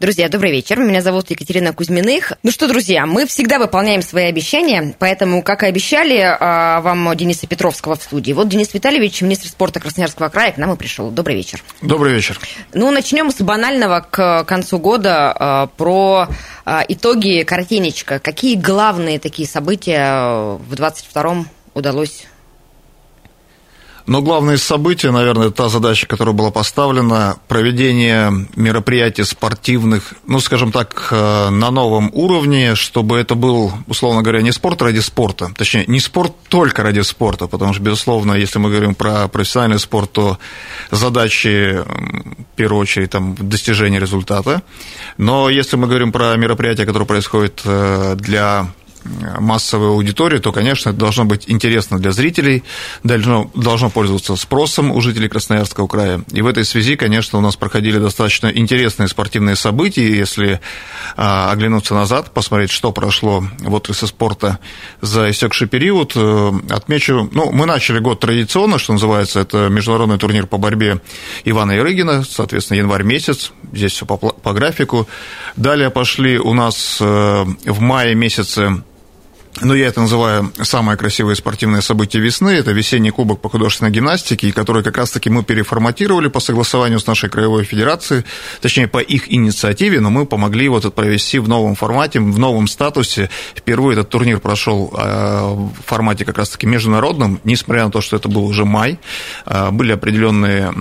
Друзья, добрый вечер. Меня зовут Екатерина Кузьминых. Ну что, друзья, мы всегда выполняем свои обещания, поэтому, как и обещали а, вам Дениса Петровского в студии. Вот Денис Витальевич, министр спорта Красноярского края, к нам и пришел. Добрый вечер. Добрый вечер. Ну, начнем с банального к концу года а, про а, итоги коротенечко. Какие главные такие события в 22-м удалось но главное событие, наверное, та задача, которая была поставлена, проведение мероприятий спортивных, ну, скажем так, э, на новом уровне, чтобы это был, условно говоря, не спорт ради спорта, точнее, не спорт только ради спорта, потому что, безусловно, если мы говорим про профессиональный спорт, то задачи, в первую очередь, там, достижение результата. Но если мы говорим про мероприятия, которые происходят э, для массовой аудитории, то, конечно, это должно быть интересно для зрителей, должно, должно пользоваться спросом у жителей Красноярского края. И в этой связи, конечно, у нас проходили достаточно интересные спортивные события. Если а, оглянуться назад, посмотреть, что прошло в отрасли спорта за истекший период, э, отмечу, ну, мы начали год традиционно, что называется, это международный турнир по борьбе Ивана Ярыгина, соответственно, январь месяц, здесь все по, по графику. Далее пошли у нас э, в мае месяце но я это называю самое красивое спортивное событие весны. Это весенний кубок по художественной гимнастике, который как раз-таки мы переформатировали по согласованию с нашей краевой федерацией, точнее, по их инициативе, но мы помогли вот это провести в новом формате, в новом статусе. Впервые этот турнир прошел а, в формате как раз-таки международном, несмотря на то, что это был уже май. А, были определенные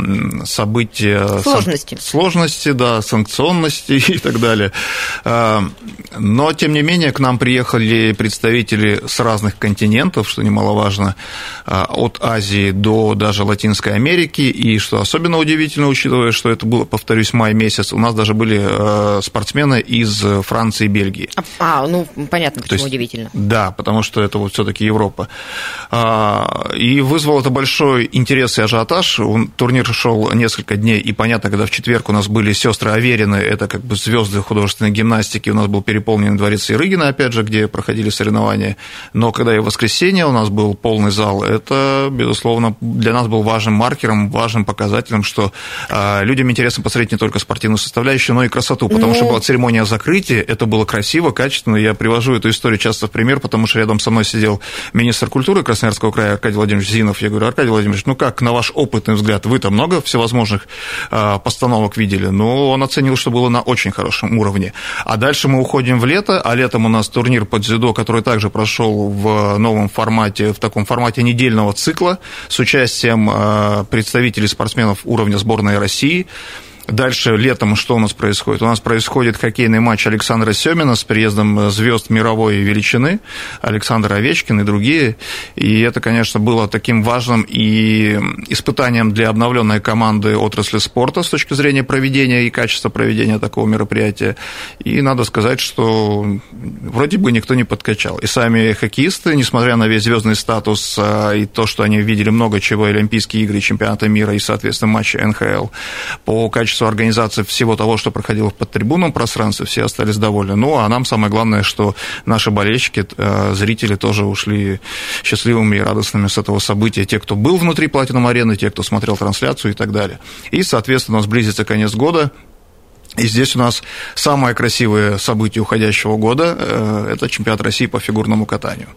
события... Сложности. Сложности, да, санкционности и так далее. А, но, тем не менее, к нам приехали представители представители с разных континентов, что немаловажно, а, от Азии до даже Латинской Америки, и что особенно удивительно, учитывая, что это было, повторюсь, май месяц, у нас даже были а, спортсмены из Франции и Бельгии. А, ну, понятно, почему есть, удивительно. Да, потому что это вот все таки Европа. А, и вызвал это большой интерес и ажиотаж. Турнир шел несколько дней, и понятно, когда в четверг у нас были сестры Аверины, это как бы звезды художественной гимнастики, у нас был переполнен дворец Ирыгина, опять же, где проходили соревнования соревнования. Но когда и в воскресенье у нас был полный зал, это, безусловно, для нас был важным маркером, важным показателем, что а, людям интересно посмотреть не только спортивную составляющую, но и красоту, потому ну... что была церемония закрытия, это было красиво, качественно. Я привожу эту историю часто в пример, потому что рядом со мной сидел министр культуры Красноярского края Аркадий Владимирович Зинов. Я говорю, Аркадий Владимирович, ну как, на ваш опытный взгляд, вы там много всевозможных а, постановок видели? Ну, он оценил, что было на очень хорошем уровне. А дальше мы уходим в лето, а летом у нас турнир по дзюдо, который также также прошел в новом формате, в таком формате недельного цикла с участием э, представителей спортсменов уровня сборной России. Дальше летом что у нас происходит? У нас происходит хоккейный матч Александра Семина с приездом звезд мировой величины, Александр Овечкин и другие. И это, конечно, было таким важным и испытанием для обновленной команды отрасли спорта с точки зрения проведения и качества проведения такого мероприятия. И надо сказать, что вроде бы никто не подкачал. И сами хоккеисты, несмотря на весь звездный статус а, и то, что они видели много чего, Олимпийские игры, чемпионаты мира и, соответственно, матчи НХЛ, по качеству качество организации всего того, что проходило в подтрибунном пространстве, все остались довольны. Ну, а нам самое главное, что наши болельщики, э, зрители тоже ушли счастливыми и радостными с этого события. Те, кто был внутри Платинум арены, те, кто смотрел трансляцию и так далее. И, соответственно, у нас близится конец года, и здесь у нас самое красивое событие уходящего года э, – это чемпионат России по фигурному катанию.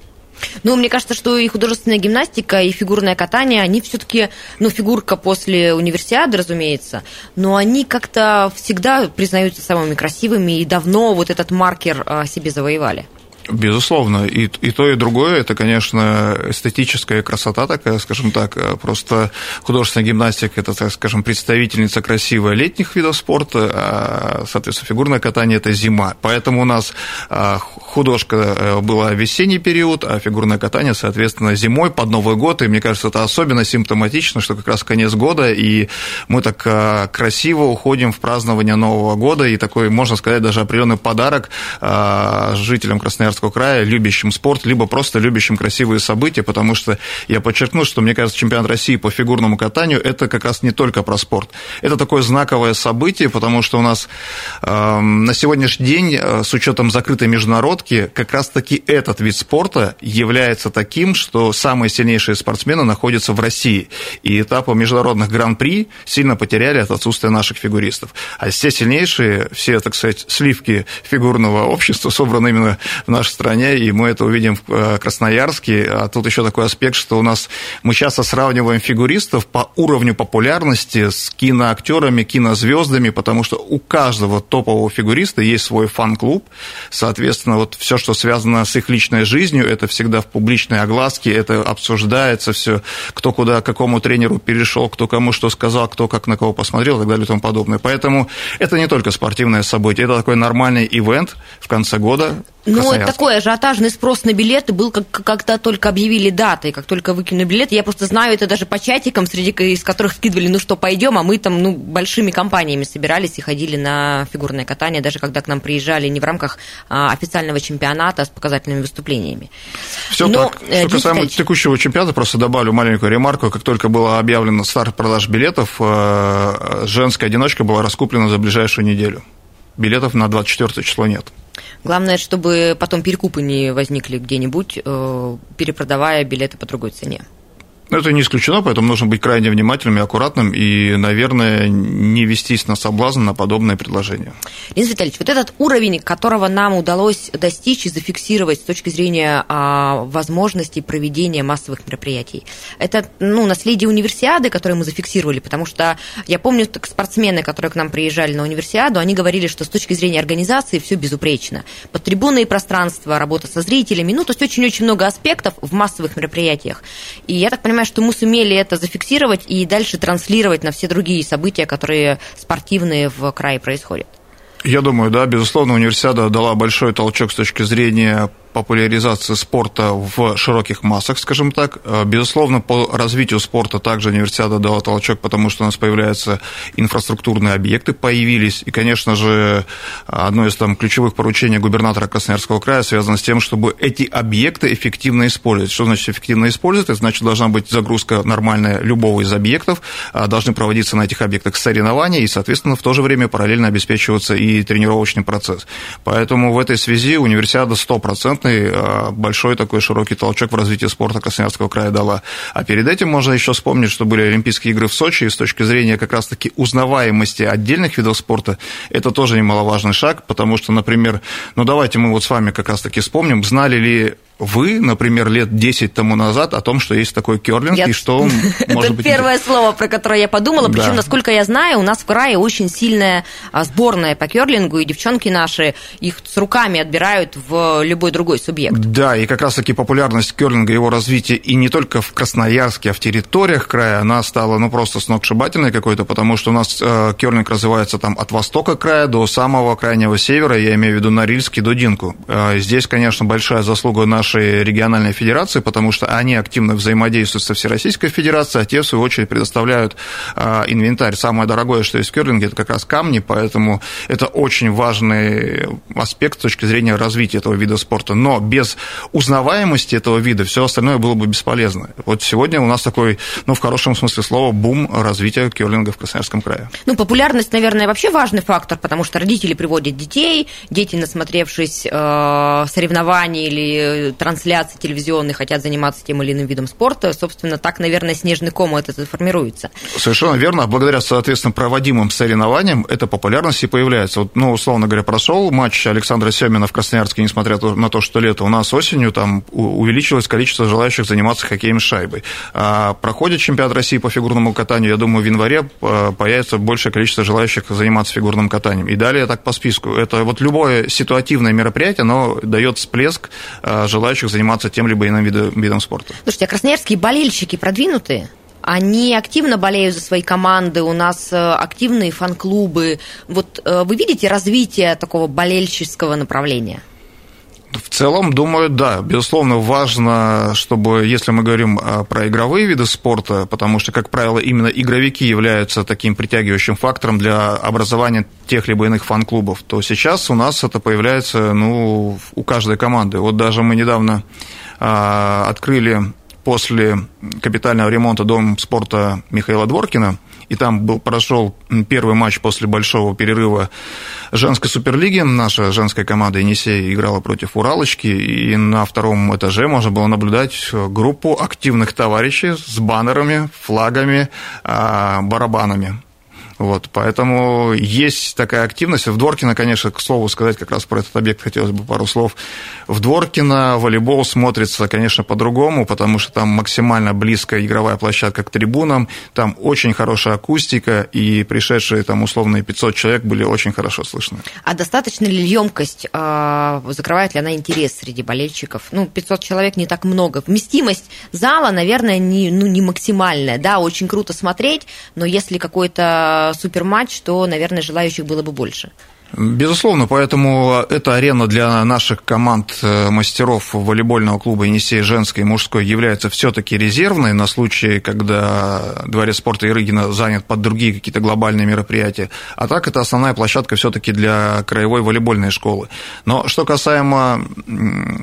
Ну, мне кажется, что и художественная гимнастика, и фигурное катание, они все-таки, ну, фигурка после универсиады, разумеется, но они как-то всегда признаются самыми красивыми и давно вот этот маркер а, себе завоевали. Безусловно, и, и то, и другое, это, конечно, эстетическая красота такая, скажем так, просто художественная гимнастика, это, так скажем, представительница красивая летних видов спорта, а, соответственно, фигурное катание – это зима, поэтому у нас а, художка э, была весенний период, а фигурное катание, соответственно, зимой под Новый год, и мне кажется, это особенно симптоматично, что как раз конец года, и мы так а, красиво уходим в празднование Нового года, и такой, можно сказать, даже определенный подарок жителям Красноярска Красноярского края, любящим спорт, либо просто любящим красивые события, потому что я подчеркну, что, мне кажется, чемпионат России по фигурному катанию – это как раз не только про спорт. Это такое знаковое событие, потому что у нас э, на сегодняшний день, э, с учетом закрытой международки, как раз-таки этот вид спорта является таким, что самые сильнейшие спортсмены находятся в России. И этапы международных гран-при сильно потеряли от отсутствия наших фигуристов. А все сильнейшие, все, так сказать, сливки фигурного общества собраны именно в стране, и мы это увидим в э, Красноярске. А тут еще такой аспект, что у нас мы часто сравниваем фигуристов по уровню популярности с киноактерами, кинозвездами, потому что у каждого топового фигуриста есть свой фан-клуб. Соответственно, вот все, что связано с их личной жизнью, это всегда в публичной огласке, это обсуждается все, кто куда, к какому тренеру перешел, кто кому что сказал, кто как на кого посмотрел и так далее и тому подобное. Поэтому это не только спортивное событие, это такой нормальный ивент в конце года, ну, такой ажиотажный спрос на билеты был, как, когда только объявили даты, как только выкинули билеты. Я просто знаю это даже по чатикам, среди из которых скидывали, ну что, пойдем, а мы там, ну, большими компаниями собирались и ходили на фигурное катание, даже когда к нам приезжали не в рамках а, официального чемпионата, а с показательными выступлениями. Все Но, так. Э, что касаемо текущего чемпионата, просто добавлю маленькую ремарку. Как только было объявлено старт продаж билетов, э, женская одиночка была раскуплена за ближайшую неделю. Билетов на 24 число нет. Главное, чтобы потом перекупы не возникли где-нибудь, э, перепродавая билеты по другой цене. Это не исключено, поэтому нужно быть крайне внимательным и аккуратным, и, наверное, не вестись на соблазн на подобное предложение. Денис Витальевич, вот этот уровень, которого нам удалось достичь и зафиксировать с точки зрения а, возможностей проведения массовых мероприятий, это ну, наследие универсиады, которое мы зафиксировали, потому что я помню, так спортсмены, которые к нам приезжали на универсиаду, они говорили, что с точки зрения организации все безупречно. Под трибунные пространства, работа со зрителями, ну, то есть очень-очень много аспектов в массовых мероприятиях. И я так понимаю, понимаю, что мы сумели это зафиксировать и дальше транслировать на все другие события, которые спортивные в крае происходят. Я думаю, да, безусловно, универсиада дала большой толчок с точки зрения популяризации спорта в широких массах, скажем так. Э, безусловно, по развитию спорта также универсиада дала толчок, потому что у нас появляются инфраструктурные объекты, появились. И, конечно же, одно из там, ключевых поручений губернатора Красноярского края связано с тем, чтобы эти объекты эффективно использовать. Что значит эффективно использовать? Это значит, должна быть загрузка нормальная любого из объектов, а должны проводиться на этих объектах соревнования, и, соответственно, в то же время параллельно обеспечиваться и тренировочный процесс. Поэтому в этой связи универсиада 100% стопроцентный а, большой такой широкий толчок в развитии спорта Красноярского края дала. А перед этим можно еще вспомнить, что были Олимпийские игры в Сочи, и с точки зрения как раз-таки узнаваемости отдельных видов спорта, это тоже немаловажный шаг, потому что, например, ну давайте мы вот с вами как раз-таки вспомним, знали ли вы, например, лет 10 тому назад о том, что есть такой керлинг, я... и что он может быть... Это первое слово, про которое я подумала, причем, насколько я знаю, у нас в крае очень сильная а, сборная по керлингу, и девчонки наши их с руками отбирают в любой другой субъект. Да, и как раз-таки популярность керлинга, его развитие и не только в Красноярске, а в территориях края, она стала, ну, просто сногсшибательной какой-то, потому что у нас э, керлинг развивается там от востока края до самого крайнего севера, я имею в виду Норильский до Динку. Э, здесь, конечно, большая заслуга нашей нашей региональной федерации, потому что они активно взаимодействуют со Всероссийской Федерацией, а те, в свою очередь, предоставляют а, инвентарь. Самое дорогое, что есть в керлинге, это как раз камни, поэтому это очень важный аспект с точки зрения развития этого вида спорта. Но без узнаваемости этого вида все остальное было бы бесполезно. Вот сегодня у нас такой, ну, в хорошем смысле слова, бум развития керлинга в Красноярском крае. Ну, популярность, наверное, вообще важный фактор, потому что родители приводят детей, дети, насмотревшись э, соревнований или трансляции телевизионные хотят заниматься тем или иным видом спорта, собственно, так, наверное, снежный ком этот формируется. Совершенно верно. Благодаря, соответственно, проводимым соревнованиям эта популярность и появляется. Вот, ну, условно говоря, прошел матч Александра Семина в Красноярске, несмотря на то, что лето у нас осенью, там увеличилось количество желающих заниматься хоккеем с шайбой. А проходит чемпионат России по фигурному катанию, я думаю, в январе а, появится большее количество желающих заниматься фигурным катанием. И далее так по списку. Это вот любое ситуативное мероприятие, оно дает всплеск а, желающих желающих заниматься тем либо иным видом, видом спорта. Слушайте, а красноярские болельщики продвинутые? Они активно болеют за свои команды, у нас э, активные фан-клубы. Вот э, вы видите развитие такого болельческого направления? В целом, думаю, да. Безусловно, важно, чтобы, если мы говорим а, про игровые виды спорта, потому что, как правило, именно игровики являются таким притягивающим фактором для образования тех либо иных фан-клубов, то сейчас у нас это появляется ну, у каждой команды. Вот даже мы недавно а, открыли после капитального ремонта дом спорта Михаила Дворкина – и там был, прошел первый матч после большого перерыва женской суперлиги. Наша женская команда «Енисей» играла против «Уралочки», и на втором этаже можно было наблюдать группу активных товарищей с баннерами, флагами, а, барабанами. Вот, поэтому есть такая активность. В Дворкино, конечно, к слову сказать, как раз про этот объект хотелось бы пару слов. В Дворкино волейбол смотрится, конечно, по-другому, потому что там максимально близкая игровая площадка к трибунам, там очень хорошая акустика, и пришедшие там условные 500 человек были очень хорошо слышны. А достаточно ли емкость, а, закрывает ли она интерес среди болельщиков? Ну, 500 человек не так много. Вместимость зала, наверное, не, ну, не максимальная. Да, очень круто смотреть, но если какой-то суперматч, то, наверное, желающих было бы больше. Безусловно, поэтому эта арена для наших команд э, мастеров волейбольного клуба «Енисей» женской и мужской является все-таки резервной на случай, когда дворец спорта Ирыгина занят под другие какие-то глобальные мероприятия. А так это основная площадка все-таки для краевой волейбольной школы. Но что касаемо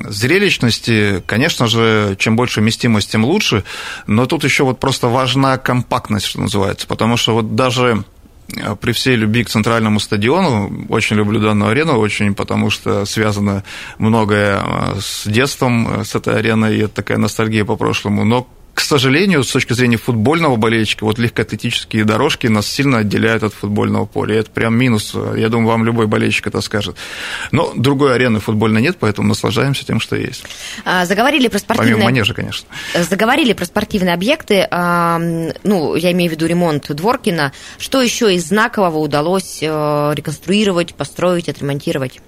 зрелищности, конечно же, чем больше вместимость, тем лучше. Но тут еще вот просто важна компактность, что называется. Потому что вот даже при всей любви к центральному стадиону, очень люблю данную арену, очень, потому что связано многое э, с детством, э, с этой ареной, и это такая ностальгия по прошлому, но к сожалению, с точки зрения футбольного болельщика, вот легкоатлетические дорожки нас сильно отделяют от футбольного поля. И это прям минус. Я думаю, вам любой болельщик это скажет. Но другой арены футбольной нет, поэтому наслаждаемся тем, что есть. А, заговорили про спортивные... Помимо манежа, конечно. Заговорили про спортивные объекты. Ну, я имею в виду ремонт Дворкина. Что еще из знакового удалось э, реконструировать, построить, отремонтировать?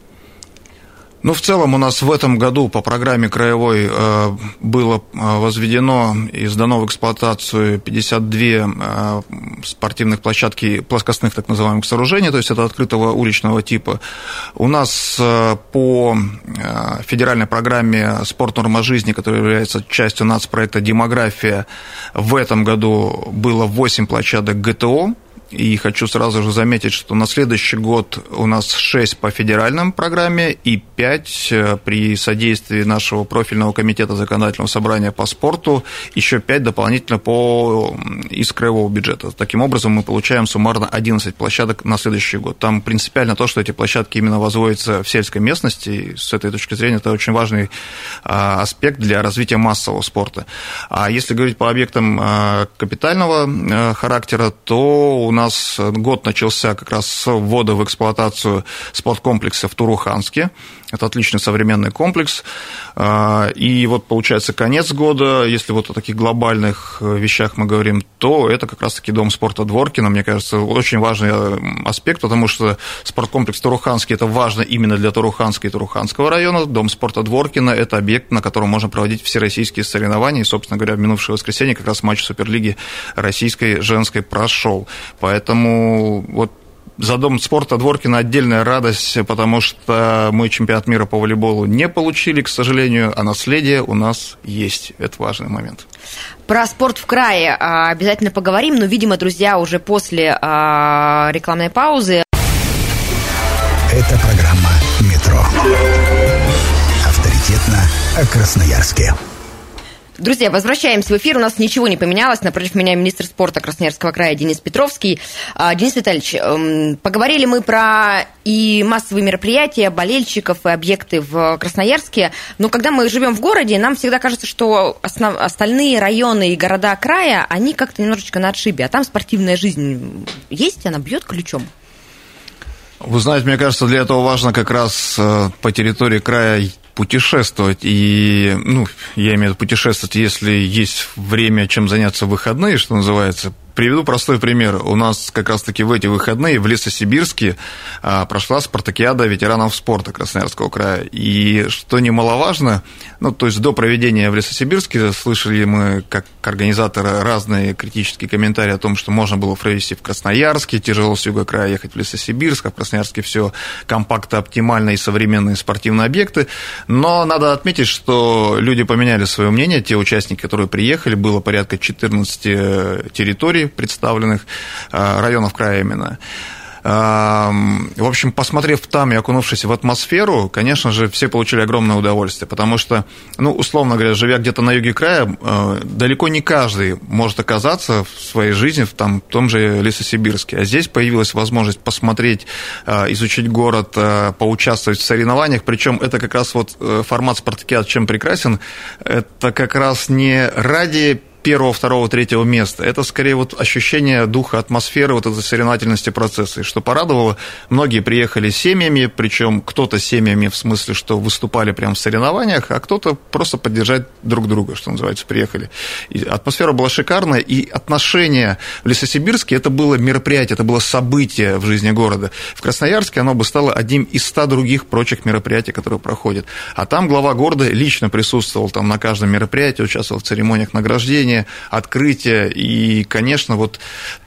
Ну, в целом у нас в этом году по программе краевой э, было э, возведено и сдано в эксплуатацию 52 э, спортивных площадки плоскостных так называемых сооружений, то есть это открытого уличного типа. У нас по федеральной программе «Спорт. Норма жизни», которая является частью нацпроекта «Демография», в этом году было 8 площадок ГТО, и хочу сразу же заметить, что на следующий год у нас 6 по федеральной программе и 5 э, при содействии нашего профильного комитета законодательного собрания по спорту, еще 5 дополнительно по, из краевого бюджета. Таким образом, мы получаем суммарно 11 площадок на следующий год. Там принципиально то, что эти площадки именно возводятся в сельской местности, и с этой точки зрения это очень важный а, аспект для развития массового спорта. А если говорить по объектам а, капитального а, характера, то у нас нас год начался как раз с ввода в эксплуатацию спорткомплекса в Туруханске. Это отличный современный комплекс. А, и вот получается конец года, если вот о таких глобальных э, вещах мы говорим, то это как раз-таки дом спорта Дворкина. Мне кажется, очень важный э, аспект, потому что спорткомплекс Туруханский – это важно именно для Туруханска и Туруханского района. Дом спорта Дворкина – это объект, на котором можно проводить всероссийские соревнования. И, собственно говоря, в минувшее воскресенье как раз матч Суперлиги российской женской прошел. Поэтому вот за Дом спорта Дворкина отдельная радость, потому что мы чемпионат мира по волейболу не получили, к сожалению, а наследие у нас есть. Это важный момент. Про спорт в крае а, обязательно поговорим, но, видимо, друзья, уже после а, рекламной паузы. Это программа «Метро». Авторитетно о Красноярске. Друзья, возвращаемся в эфир. У нас ничего не поменялось. Напротив меня министр спорта Красноярского края Денис Петровский. А, Денис Витальевич, эм, поговорили мы про и массовые мероприятия, болельщиков и объекты в Красноярске. Но когда мы живем в городе, нам всегда кажется, что основ... остальные районы и города края, они как-то немножечко на отшибе. А там спортивная жизнь есть, она бьет ключом. Вы знаете, мне кажется, для этого важно как раз э, по территории края путешествовать. И, ну, я имею в виду путешествовать, если есть время, чем заняться в выходные, что называется, Приведу простой пример. У нас как раз-таки в эти выходные в Лесосибирске а, прошла спартакиада ветеранов спорта Красноярского края. И что немаловажно, ну, то есть до проведения в Лесосибирске слышали мы, как организаторы, разные критические комментарии о том, что можно было провести в Красноярске, тяжело с юга края ехать в Лесосибирск, а в Красноярске все компактно, оптимально и современные спортивные объекты. Но надо отметить, что люди поменяли свое мнение, те участники, которые приехали, было порядка 14 э, территорий представленных, э, районов края именно. В общем, посмотрев там и окунувшись в атмосферу, конечно же, все получили огромное удовольствие, потому что, ну, условно говоря, живя где-то на юге края, э, далеко не каждый может оказаться в своей жизни в, там, в том же Лесосибирске. А здесь появилась возможность посмотреть, э, изучить город, поучаствовать в соревнованиях, причем это как раз вот формат спартакиад чем прекрасен, это как раз не ради первого, второго, третьего места. Это скорее вот ощущение духа, атмосферы, вот этой соревновательности процесса. И что порадовало, многие приехали семьями, причем кто-то семьями в смысле, что выступали прямо в соревнованиях, а кто-то просто поддержать друг друга, что называется, приехали. И атмосфера была шикарная, и отношение в Лесосибирске это было мероприятие, это было событие в жизни города. В Красноярске оно бы стало одним из ста других прочих мероприятий, которые проходят. А там глава города лично присутствовал там на каждом мероприятии, участвовал в церемониях награждения, появление, открытие, и, конечно, вот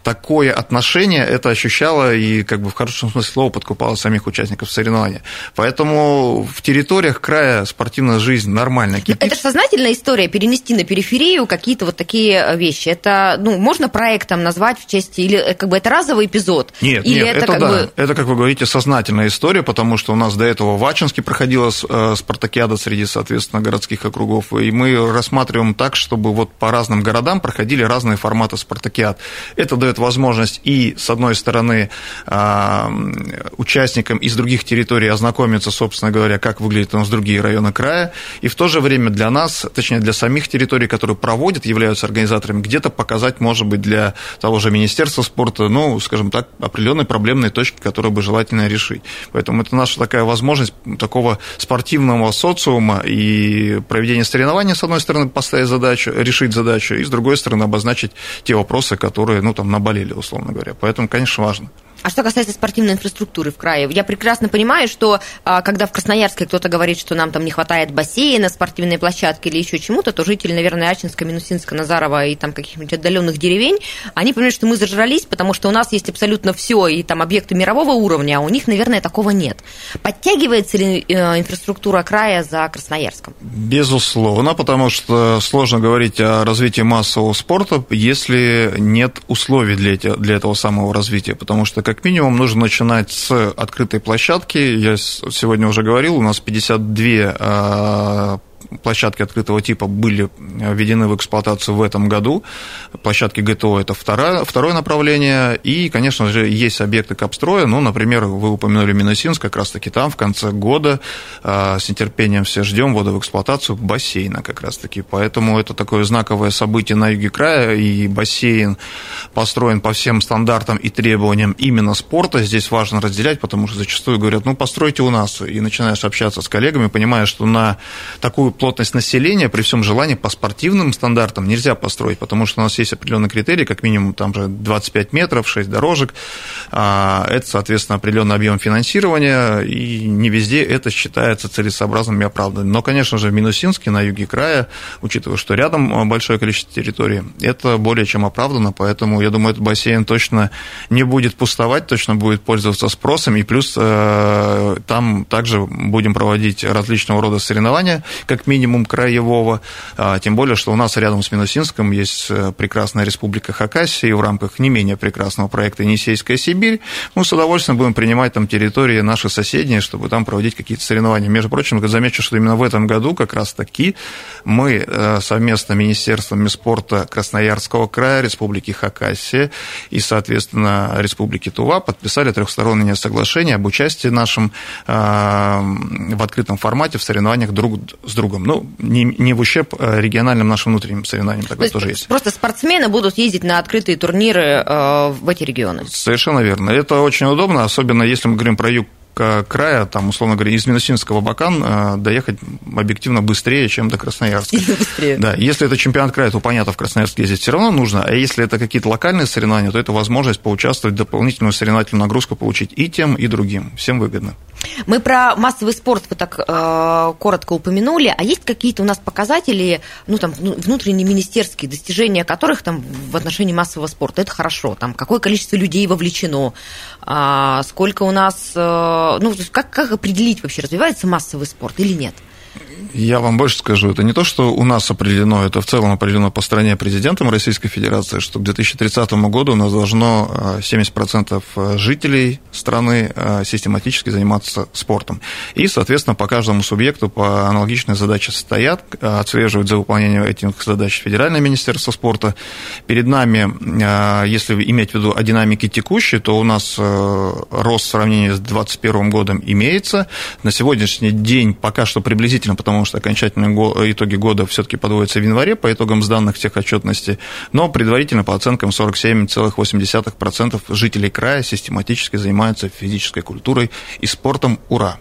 такое отношение это ощущало и, как бы в хорошем смысле слова, подкупало самих участников соревнования. Поэтому в территориях края спортивная жизнь нормально кипит. Это же сознательная история, перенести на периферию какие-то вот такие э, вещи. Это, ну, можно проектом назвать в честь, или э, как бы это разовый эпизод? Нет, или нет, это, это да. Бы... Это, как вы говорите, сознательная история, потому что у нас до этого в Ачинске проходила э, спартакиада среди, соответственно, городских округов, и мы рассматриваем так, чтобы вот по разным городам проходили разные форматы спартакиад. Это дает возможность и, с одной стороны, а, участникам из других территорий ознакомиться, собственно говоря, как выглядят у нас другие районы края, и в то же время для нас, точнее, для самих территорий, которые проводят, являются организаторами, где-то показать, может быть, для того же Министерства спорта, ну, скажем так, определенные проблемные точки, которые бы желательно решить. Поэтому это наша такая возможность такого спортивного социума и проведения соревнований, с одной стороны, поставить задачу, решить задачу, и, с другой стороны, обозначить те вопросы, которые, ну, там, наболели, условно говоря. Поэтому, конечно, важно. А что касается спортивной инфраструктуры в крае, я прекрасно понимаю, что а, когда в Красноярске кто-то говорит, что нам там не хватает бассейна, спортивной площадки или еще чему-то, то жители, наверное, Ачинска, Минусинска, Назарова и там каких-нибудь отдаленных деревень, они понимают, что мы зажрались, потому что у нас есть абсолютно все и там объекты мирового уровня, а у них, наверное, такого нет. Подтягивается ли э, инфраструктура края за Красноярском? Безусловно, потому что сложно говорить о развитии массового спорта, если нет условий для, этого самого развития, потому что, как минимум нужно начинать с открытой площадки. Я сегодня уже говорил, у нас 52 площадки открытого типа были введены в эксплуатацию в этом году. Площадки ГТО – это второе, второе направление. И, конечно же, есть объекты капстроя. Ну, например, вы упомянули Минусинск, как раз-таки там в конце года а, с нетерпением все ждем ввода в эксплуатацию бассейна как раз-таки. Поэтому это такое знаковое событие на юге края, и бассейн построен по всем стандартам и требованиям именно спорта. Здесь важно разделять, потому что зачастую говорят, ну, постройте у нас. И начинаешь общаться с коллегами, понимая, что на такую плотность населения при всем желании по спортивным стандартам нельзя построить, потому что у нас есть определенные критерии, как минимум там же 25 метров, 6 дорожек, а, это, соответственно, определенный объем финансирования, и не везде это считается целесообразным и оправданным. Но, конечно же, в Минусинске, на юге края, учитывая, что рядом большое количество территорий, это более чем оправдано, поэтому, я думаю, этот бассейн точно не будет пустовать, точно будет пользоваться спросом, и плюс э, там также будем проводить различного рода соревнования, как минимум краевого, а, тем более, что у нас рядом с Минусинском есть э, прекрасная республика Хакасия, и в рамках не менее прекрасного проекта «Енисейская Сибирь» мы с удовольствием будем принимать там территории наши соседние, чтобы там проводить какие-то соревнования. Между прочим, замечу, что именно в этом году как раз-таки мы э, совместно Министерством спорта Красноярского края, Республики Хакасия и, соответственно, Республики Тува подписали трехстороннее соглашение об участии нашем э, в открытом формате в соревнованиях друг с другом другом. Ну, не, не в ущерб э, региональным нашим внутренним соревнованиям, такое То тоже есть. Просто спортсмены будут ездить на открытые турниры э, в эти регионы. Совершенно верно. Это очень удобно, особенно если мы говорим про юг края, там, условно говоря, из Минусинского в Абакан э, доехать объективно быстрее, чем до Красноярска. быстрее. Да, если это чемпионат края, то, понятно, в Красноярск ездить все равно нужно, а если это какие-то локальные соревнования, то это возможность поучаствовать, дополнительную соревновательную нагрузку получить и тем, и другим. Всем выгодно. Мы про массовый спорт вы так э, коротко упомянули, а есть какие-то у нас показатели, ну там ну, внутренние министерские достижения которых там в отношении массового спорта? Это хорошо, там какое количество людей вовлечено, э, сколько у нас, э, ну как, как определить вообще, развивается массовый спорт или нет? Я вам больше скажу, это не то, что у нас определено, это в целом определено по стране президентом Российской Федерации, что к 2030 году у нас должно 70% э, жителей страны э, систематически заниматься спортом. И, соответственно, по каждому субъекту по аналогичной задаче стоят, э, отслеживают за выполнением этих задач Федеральное министерство спорта. Перед нами, если иметь в виду о динамике текущей, то у нас рост в сравнении с 2021 годом имеется. На сегодняшний день пока что приблизительно, потому что окончательные итоги года все-таки подводятся в январе по итогам сданных техотчетности, но предварительно по оценкам 47,8% жителей края систематически занимаются физической культурой и спортом. Ура!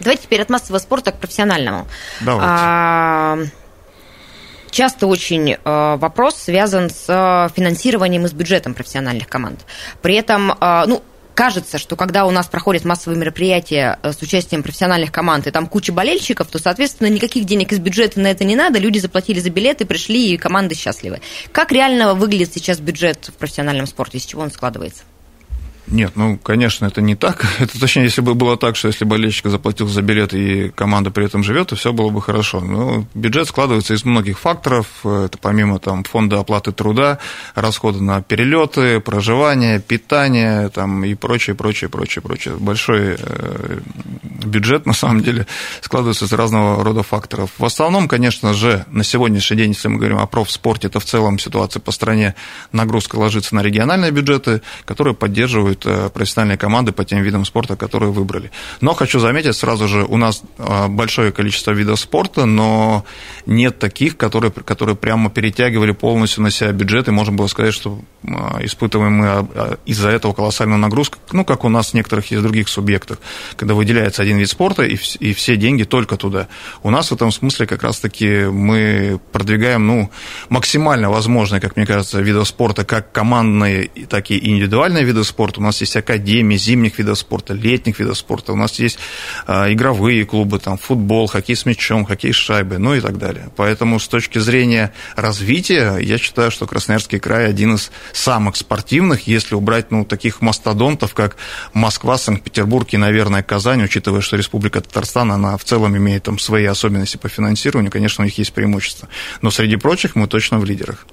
Давайте теперь от массового спорта к профессиональному. Давайте. А, часто очень э, вопрос связан с э, финансированием и с бюджетом профессиональных команд. При этом, э, ну, кажется, что когда у нас проходят массовые мероприятия э, с участием профессиональных команд, и там куча болельщиков, то, соответственно, никаких денег из бюджета на это не надо, люди заплатили за билеты, пришли, и команды счастливы. Как реально выглядит сейчас бюджет в профессиональном спорте, из чего он складывается? Нет, ну, конечно, это не так. Это точнее, если бы было так, что если болельщик заплатил за билет и команда при этом живет, то все было бы хорошо. Но бюджет складывается из многих факторов. Это помимо там, фонда оплаты труда, расходы на перелеты, проживание, питание там, и прочее, прочее, прочее, прочее. Большой э, бюджет, на самом деле, складывается из разного рода факторов. В основном, конечно же, на сегодняшний день, если мы говорим о профспорте, это в целом ситуация по стране, нагрузка ложится на региональные бюджеты, которые поддерживают э, профессиональные команды по тем видам спорта, которые выбрали. Но хочу заметить сразу же, у нас э, большое количество видов спорта, но нет таких, которые, которые прямо перетягивали полностью на себя бюджет, и можно было сказать, что э, испытываем мы из-за этого колоссальную нагрузку, ну, как у нас в некоторых из других субъектов, когда выделяется один вид спорта, и, и все деньги только туда. У нас в этом смысле как раз-таки мы продвигаем, ну, максимально возможные, как мне кажется, виды спорта, как командные, так и индивидуальные виды спорта. Нас есть академии зимних видов спорта, летних видов спорта. У нас есть а, игровые клубы, там, футбол, хоккей с мячом, хоккей с шайбой, ну и так далее. Поэтому с точки зрения развития, я считаю, что Красноярский край один из самых спортивных, если убрать, ну, таких мастодонтов, как Москва, Санкт-Петербург и, наверное, Казань, учитывая, что Республика Татарстан, она в целом имеет там свои особенности по финансированию, конечно, у них есть преимущества. Но среди прочих мы точно в лидерах.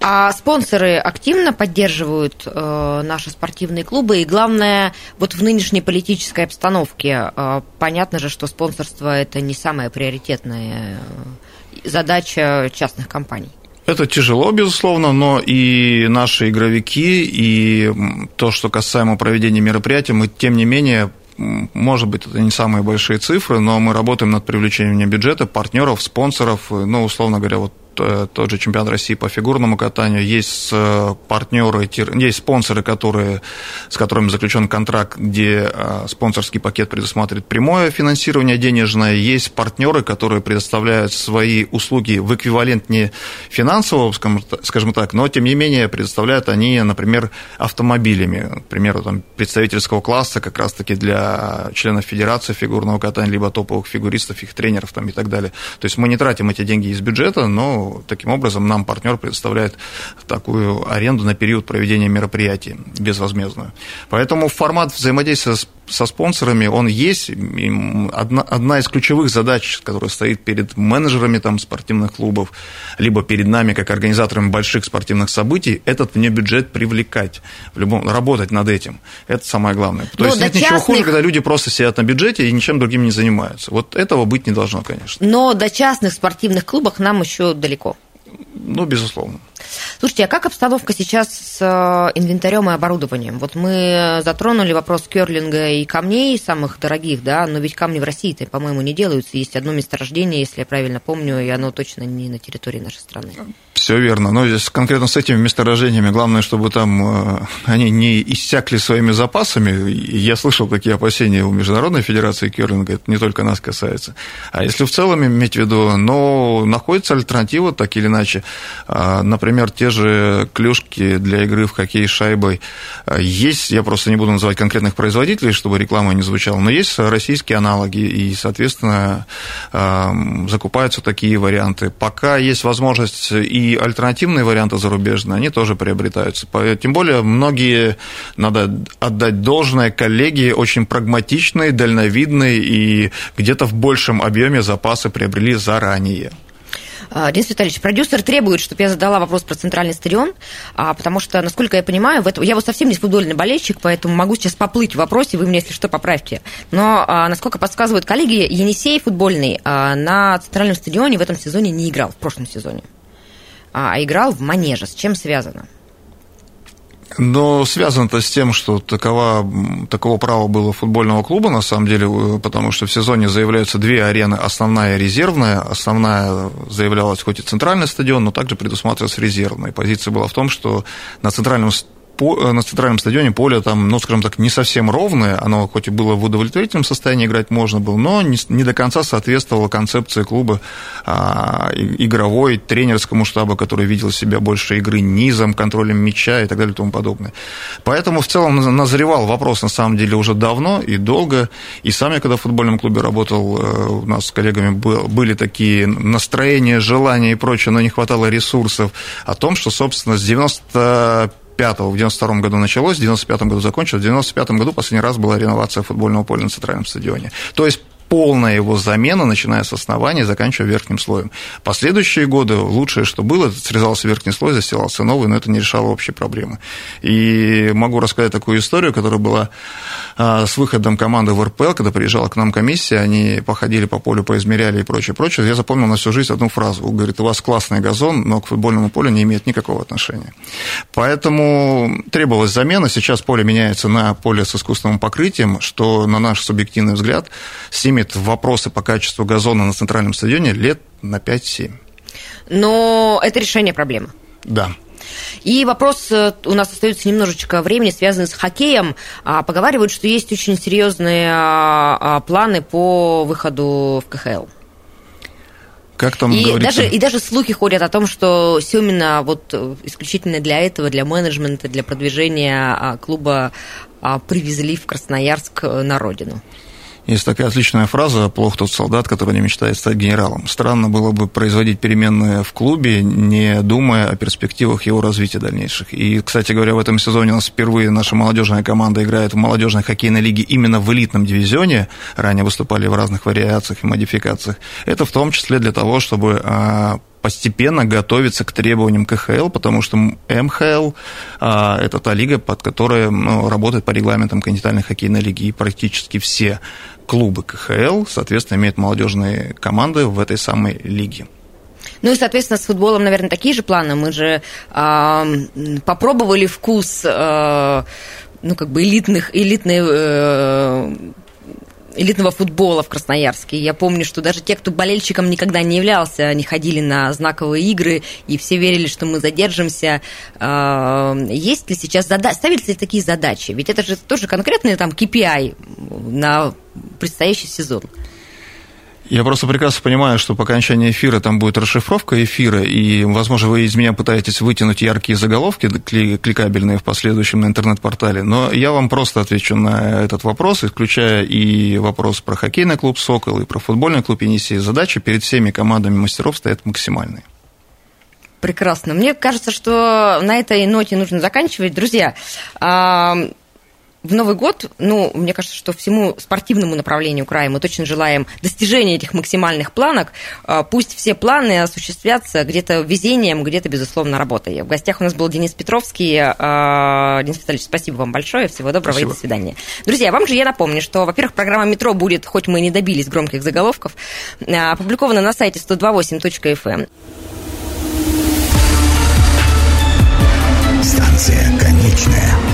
А спонсоры активно поддерживают э, наши спортивные клубы, и главное, вот в нынешней политической обстановке, э, понятно же, что спонсорство это не самая приоритетная э, задача частных компаний. Это тяжело, безусловно, но и наши игровики, и то, что касаемо проведения мероприятий, мы, тем не менее, может быть, это не самые большие цифры, но мы работаем над привлечением бюджета, партнеров, спонсоров, ну, условно говоря, вот тот же чемпионат России по фигурному катанию, есть э, партнеры, есть спонсоры, которые, с которыми заключен контракт, где э, спонсорский пакет предусматривает прямое финансирование денежное, есть партнеры, которые предоставляют свои услуги в эквивалент не финансового, скажем так, но тем не менее предоставляют они, например, автомобилями, к примеру, там, представительского класса как раз-таки для членов Федерации фигурного катания, либо топовых фигуристов, их тренеров там, и так далее. То есть мы не тратим эти деньги из бюджета, но таким образом нам партнер предоставляет такую аренду на период проведения мероприятий безвозмездную. Поэтому формат взаимодействия с со спонсорами, он есть. Одна, одна из ключевых задач, которая стоит перед менеджерами там, спортивных клубов, либо перед нами, как организаторами больших спортивных событий, этот вне бюджет привлекать, в любом, работать над этим. Это самое главное. То Но есть нет частных... ничего хуже, когда люди просто сидят на бюджете и ничем другим не занимаются. Вот этого быть не должно, конечно. Но до частных спортивных клубов нам еще далеко. Ну, безусловно. Слушайте, а как обстановка сейчас с э, инвентарем и оборудованием? Вот мы затронули вопрос керлинга и камней самых дорогих, да, но ведь камни в России-то, по-моему, не делаются. Есть одно месторождение, если я правильно помню, и оно точно не на территории нашей страны все верно. Но здесь конкретно с этими месторождениями главное, чтобы там э, они не иссякли своими запасами. Я слышал такие опасения у Международной Федерации Керлинга, это не только нас касается. А если в целом иметь в виду, но находится альтернатива, так или иначе. А, например, те же клюшки для игры в хоккей с шайбой есть, я просто не буду называть конкретных производителей, чтобы реклама не звучала, но есть российские аналоги, и, соответственно, закупаются такие варианты. Пока есть возможность и альтернативные варианты зарубежные, они тоже приобретаются. Тем более многие, надо отдать должное, коллеги очень прагматичные, дальновидные и где-то в большем объеме запасы приобрели заранее. А, Денис Витальевич, продюсер требует, чтобы я задала вопрос про центральный стадион, а, потому что, насколько я понимаю, в этом, я вот совсем не футбольный болельщик, поэтому могу сейчас поплыть в вопросе, вы мне, если что, поправьте. Но, а, насколько подсказывают коллеги, Енисей футбольный на центральном стадионе в этом сезоне не играл, в прошлом сезоне, а играл в манеже. С чем связано? Но связано это с тем, что такова, таково право было футбольного клуба, на самом деле, э, потому что в сезоне заявляются две арены, основная и резервная. Основная заявлялась хоть и центральный стадион, но также предусматривалась резервная. Позиция была в том, что на центральном Э, на центральном стадионе поле там, ну, скажем так, не совсем ровное, оно хоть и было в удовлетворительном состоянии, играть можно было, но не, не до конца соответствовало концепции клуба а, игровой, тренерскому штабу, который видел себя больше игры низом, контролем мяча и так далее и тому подобное. Поэтому в целом назревал вопрос, на самом деле, уже давно и долго, и сам я, когда в футбольном клубе работал, э, у нас с коллегами были такие настроения, желания и прочее, но не хватало ресурсов, о том, что, собственно, с 95 95 в 92 году началось, в 95 году закончилось, в 95 году последний раз была реновация футбольного поля на центральном стадионе. То есть полная его замена, начиная с основания, заканчивая верхним слоем. Последующие годы лучшее, что было, срезался верхний слой, застилался новый, но это не решало общей проблемы. И могу рассказать такую историю, которая была а, с выходом команды в РПЛ, когда приезжала к нам комиссия, они походили по полю, поизмеряли и прочее, прочее. Я запомнил на всю жизнь одну фразу. Говорит, у вас классный газон, но к футбольному полю не имеет никакого отношения. Поэтому требовалась замена. Сейчас поле меняется на поле с искусственным покрытием, что, на наш субъективный взгляд, снимет вопросы по качеству газона на центральном стадионе лет на 5-7. Но это решение проблемы. Да. И вопрос, э, у нас остается немножечко времени, связанный с хоккеем. А, поговаривают, что есть очень серьезные а, а, планы по выходу в КХЛ. Как там и говорится? даже, и даже слухи ходят о том, что Семина вот э, исключительно для этого, для менеджмента, для продвижения клуба привезли в Красноярск э, на родину. Есть такая отличная фраза «плох тот солдат, который не мечтает стать генералом». Странно было бы производить переменные в клубе, не думая о перспективах его развития дальнейших. И, кстати говоря, в этом сезоне у нас впервые наша молодежная команда играет в молодежной хоккейной лиге именно в элитном дивизионе. Ранее выступали в разных вариациях и модификациях. Это в том числе для того, чтобы а, постепенно готовиться к требованиям КХЛ, потому что МХЛ а, это та лига, под которой ну, работает по регламентам континентальной хоккейной лиги, и практически все клубы КХЛ, соответственно, имеют молодежные команды в этой самой лиге. Ну и, соответственно, с футболом, наверное, такие же планы. Мы же э, попробовали вкус, э, ну, как бы элитных, элитной э, элитного футбола в Красноярске. Я помню, что даже те, кто болельщиком никогда не являлся, они ходили на знаковые игры, и все верили, что мы задержимся. А, есть ли сейчас задачи, ставились ли такие задачи? Ведь это же тоже конкретный там KPI на предстоящий сезон. Я просто прекрасно понимаю, что по окончании эфира там будет расшифровка эфира, и, возможно, вы из меня пытаетесь вытянуть яркие заголовки, кликабельные в последующем на интернет-портале, но я вам просто отвечу на этот вопрос, исключая и вопрос про хоккейный клуб «Сокол», и про футбольный клуб «Енисей». Задачи перед всеми командами мастеров стоят максимальные. Прекрасно. Мне кажется, что на этой ноте нужно заканчивать. Друзья, в Новый год, ну, мне кажется, что всему спортивному направлению края мы точно желаем достижения этих максимальных планок. А, пусть все планы осуществятся где-то везением, где-то, безусловно, работой. В гостях у нас был Денис Петровский. А, Денис Витальевич, спасибо вам большое. Всего доброго спасибо. и до свидания. Друзья, вам же я напомню, что, во-первых, программа «Метро» будет, хоть мы и не добились громких заголовков, а, опубликована на сайте 128.fm. Станция конечная.